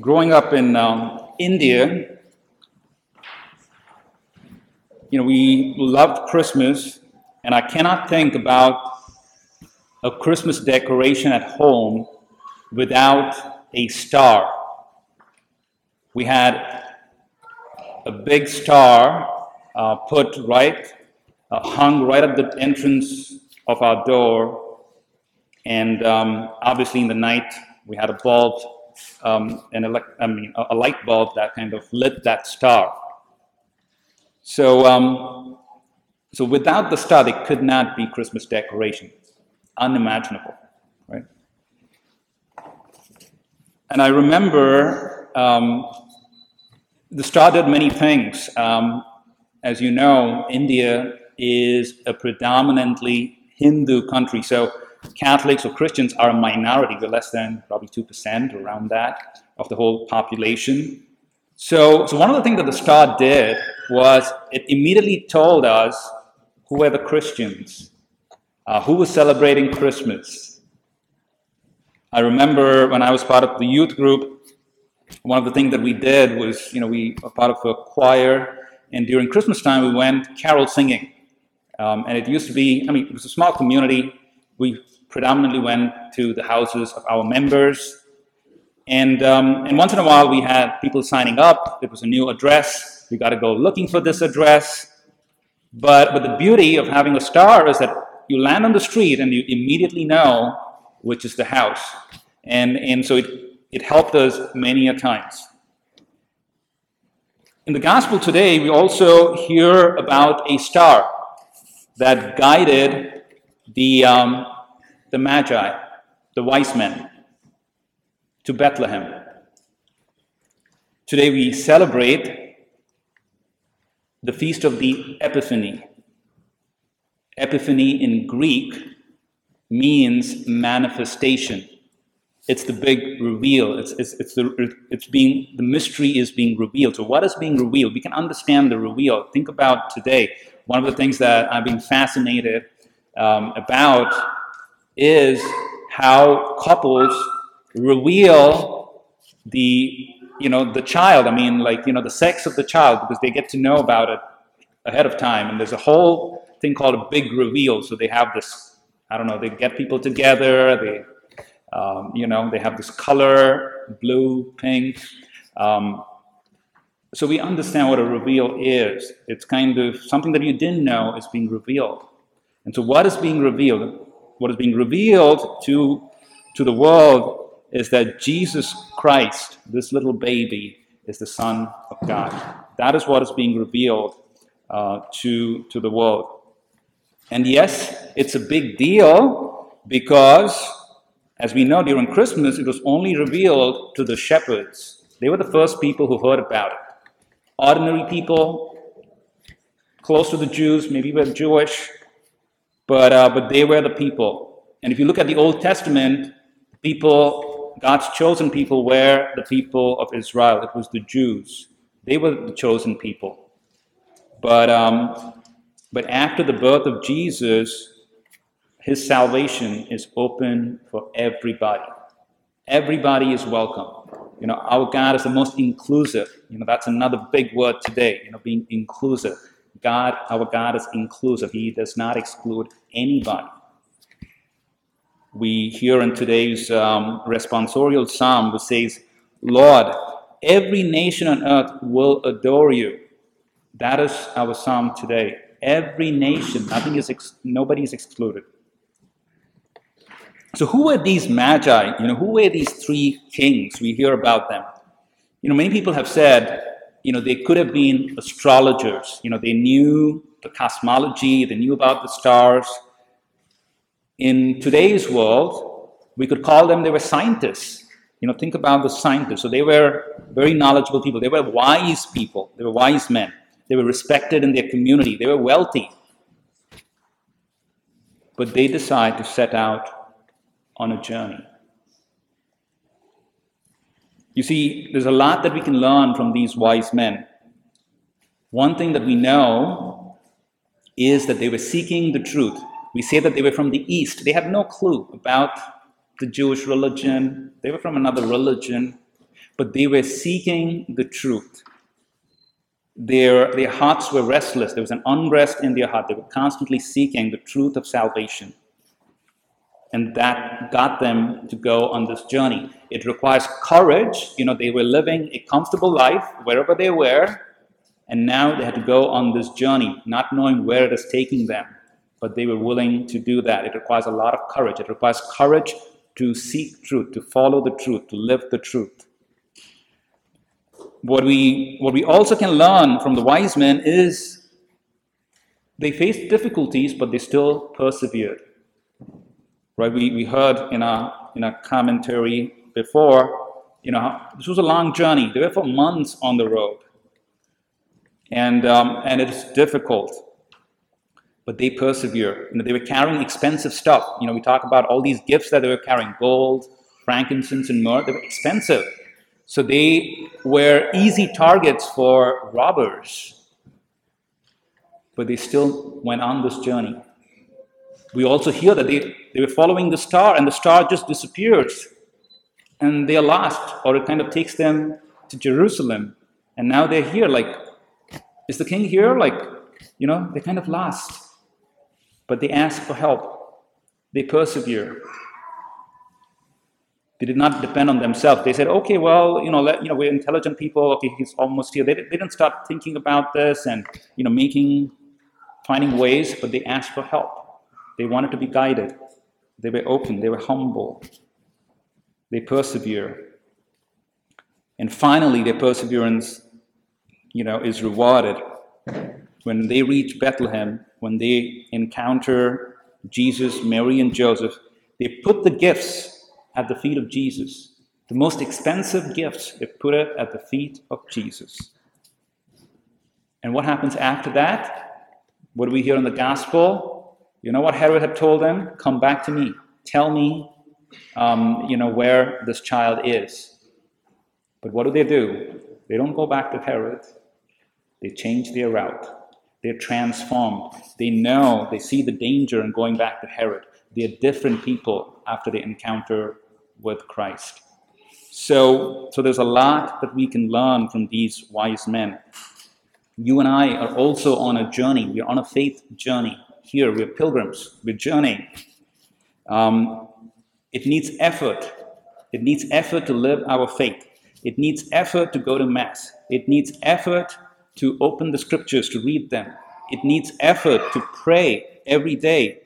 growing up in um, India, you know, we loved Christmas, and I cannot think about a Christmas decoration at home without a star. We had a big star uh, put right, uh, hung right at the entrance of our door, and um, obviously in the night we had a bulb, um, an elect- I mean, a, a light bulb that kind of lit that star. So, um, so without the star, they could not be Christmas decorations. Unimaginable, right? And I remember um, the star did many things. Um, as you know, India is a predominantly Hindu country, so Catholics or Christians are a minority. They're less than probably 2%, around that, of the whole population. So, so one of the things that the star did was it immediately told us who were the Christians, uh, who was celebrating Christmas. I remember when I was part of the youth group, one of the things that we did was, you know, we were part of a choir, and during Christmas time we went carol singing. Um, and it used to be, I mean, it was a small community. We predominantly went to the houses of our members. And, um, and once in a while we had people signing up. It was a new address. We got to go looking for this address. But, but the beauty of having a star is that you land on the street and you immediately know which is the house. And, and so it, it helped us many a times. In the gospel today, we also hear about a star that guided the, um, the Magi, the wise men, to Bethlehem. Today we celebrate the feast of the Epiphany. Epiphany in Greek means manifestation. It's the big reveal. It's, it's, it's, the, it's being, the mystery is being revealed. So, what is being revealed? We can understand the reveal. Think about today. One of the things that I've been fascinated um, about is how couples reveal the you know the child. I mean like you know the sex of the child because they get to know about it ahead of time. And there's a whole thing called a big reveal. So they have this i don't know they get people together they um, you know they have this color blue pink. Um, so we understand what a reveal is. It's kind of something that you didn't know is being revealed. And so what is being revealed what is being revealed to to the world is that Jesus Christ, this little baby, is the Son of God. That is what is being revealed uh, to, to the world. And yes, it's a big deal because, as we know during Christmas, it was only revealed to the shepherds. They were the first people who heard about it. Ordinary people, close to the Jews, maybe were Jewish, but, uh, but they were the people. And if you look at the Old Testament, people God's chosen people were the people of Israel. It was the Jews. They were the chosen people. But, um, but after the birth of Jesus, his salvation is open for everybody. Everybody is welcome. You know, our God is the most inclusive. You know, that's another big word today, you know, being inclusive. God, our God is inclusive. He does not exclude anybody we hear in today's um, responsorial psalm, which says, Lord, every nation on earth will adore you. That is our psalm today. Every nation, nothing is ex- nobody is excluded. So, who were these magi? You know, who were these three kings? We hear about them. You know, many people have said, you know, they could have been astrologers. You know, they knew the cosmology, they knew about the stars, in today's world, we could call them, they were scientists. You know, think about the scientists. So they were very knowledgeable people. They were wise people. They were wise men. They were respected in their community. They were wealthy. But they decide to set out on a journey. You see, there's a lot that we can learn from these wise men. One thing that we know is that they were seeking the truth. We say that they were from the East. They had no clue about the Jewish religion. They were from another religion. but they were seeking the truth. Their, their hearts were restless. There was an unrest in their heart. They were constantly seeking the truth of salvation. And that got them to go on this journey. It requires courage. You know, they were living a comfortable life wherever they were, and now they had to go on this journey, not knowing where it is taking them. But they were willing to do that. It requires a lot of courage. It requires courage to seek truth, to follow the truth, to live the truth. What we, what we also can learn from the wise men is they faced difficulties, but they still persevered. Right? We, we heard in our, in our commentary before, you know, this was a long journey. They were for months on the road. And, um, and it's difficult but they persevere. You know, they were carrying expensive stuff. You know, we talk about all these gifts that they were carrying gold, frankincense, and myrrh. They were expensive. So they were easy targets for robbers. But they still went on this journey. We also hear that they, they were following the star, and the star just disappears. And they are lost, or it kind of takes them to Jerusalem. And now they're here, like, is the king here? Like, you know, they're kind of lost. But they ask for help. They persevere. They did not depend on themselves. They said, okay, well, you know, let, you know, we're intelligent people. Okay, he's almost here. They, they didn't start thinking about this and, you know, making, finding ways, but they asked for help. They wanted to be guided. They were open. They were humble. They persevere. And finally, their perseverance, you know, is rewarded when they reach Bethlehem, when they encounter Jesus, Mary, and Joseph, they put the gifts at the feet of Jesus. The most expensive gifts, they put it at the feet of Jesus. And what happens after that? What do we hear in the gospel? You know what Herod had told them? Come back to me. Tell me, um, you know, where this child is. But what do they do? They don't go back to Herod. They change their route. They're transformed. They know, they see the danger in going back to Herod. They're different people after they encounter with Christ. So, so there's a lot that we can learn from these wise men. You and I are also on a journey. We're on a faith journey. Here, we're pilgrims. We're journeying. Um, it needs effort. It needs effort to live our faith. It needs effort to go to Mass. It needs effort to open the scriptures, to read them. It needs effort to pray every day.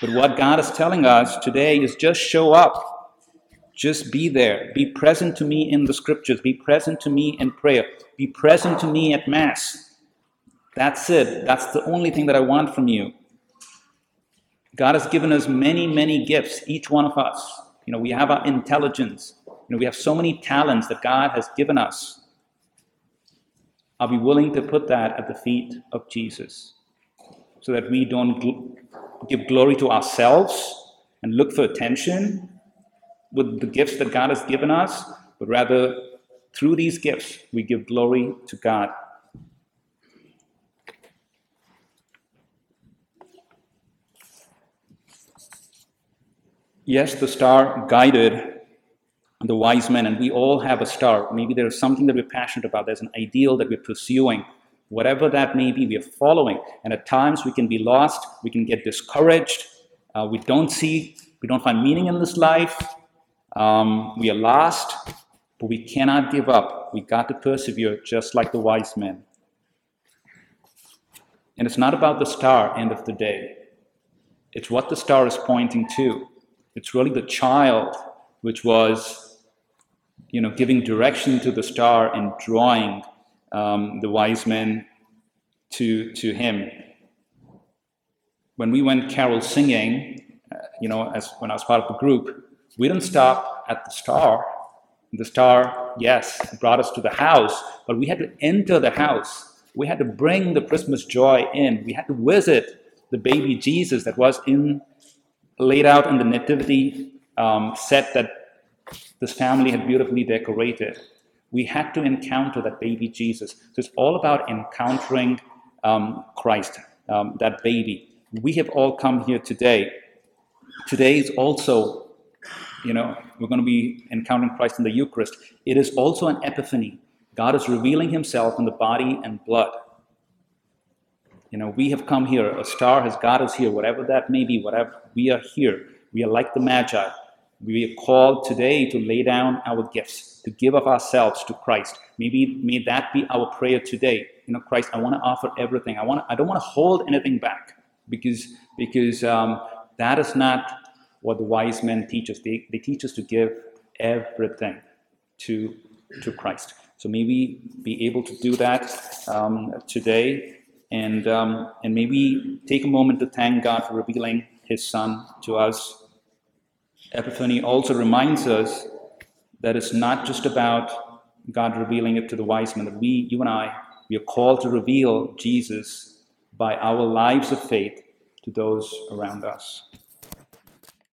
But what God is telling us today is just show up. Just be there. Be present to me in the scriptures. Be present to me in prayer. Be present to me at Mass. That's it. That's the only thing that I want from you. God has given us many, many gifts, each one of us. You know, we have our intelligence. You know, we have so many talents that God has given us. Are we willing to put that at the feet of Jesus so that we don't gl- give glory to ourselves and look for attention with the gifts that God has given us, but rather through these gifts we give glory to God? Yes, the star guided the wise men, and we all have a star. Maybe there's something that we're passionate about, there's an ideal that we're pursuing. Whatever that may be, we are following. And at times we can be lost, we can get discouraged, uh, we don't see, we don't find meaning in this life, um, we are lost, but we cannot give up. We got to persevere just like the wise men. And it's not about the star, end of the day. It's what the star is pointing to. It's really the child, which was you know, giving direction to the star and drawing um, the wise men to, to him. When we went carol singing, uh, you know, as when I was part of the group, we didn't stop at the star. The star, yes, brought us to the house, but we had to enter the house. We had to bring the Christmas joy in. We had to visit the baby Jesus that was in laid out in the nativity um, set that this family had beautifully decorated. We had to encounter that baby Jesus. So it's all about encountering um, Christ, um, that baby. We have all come here today. Today is also you know, we're going to be encountering Christ in the Eucharist. It is also an epiphany. God is revealing himself in the body and blood. You know, we have come here. A star has got us here, whatever that may be, whatever. We are here. We are like the Magi. We are called today to lay down our gifts, to give of ourselves to Christ. Maybe may that be our prayer today. You know, Christ, I want to offer everything. I want. I don't want to hold anything back because because um, that is not what the wise men teach us. They, they teach us to give everything to to Christ. So maybe be able to do that um, today, and um, and maybe take a moment to thank God for revealing His Son to us Epiphany also reminds us that it's not just about God revealing it to the wise men, that we, you and I, we are called to reveal Jesus by our lives of faith to those around us.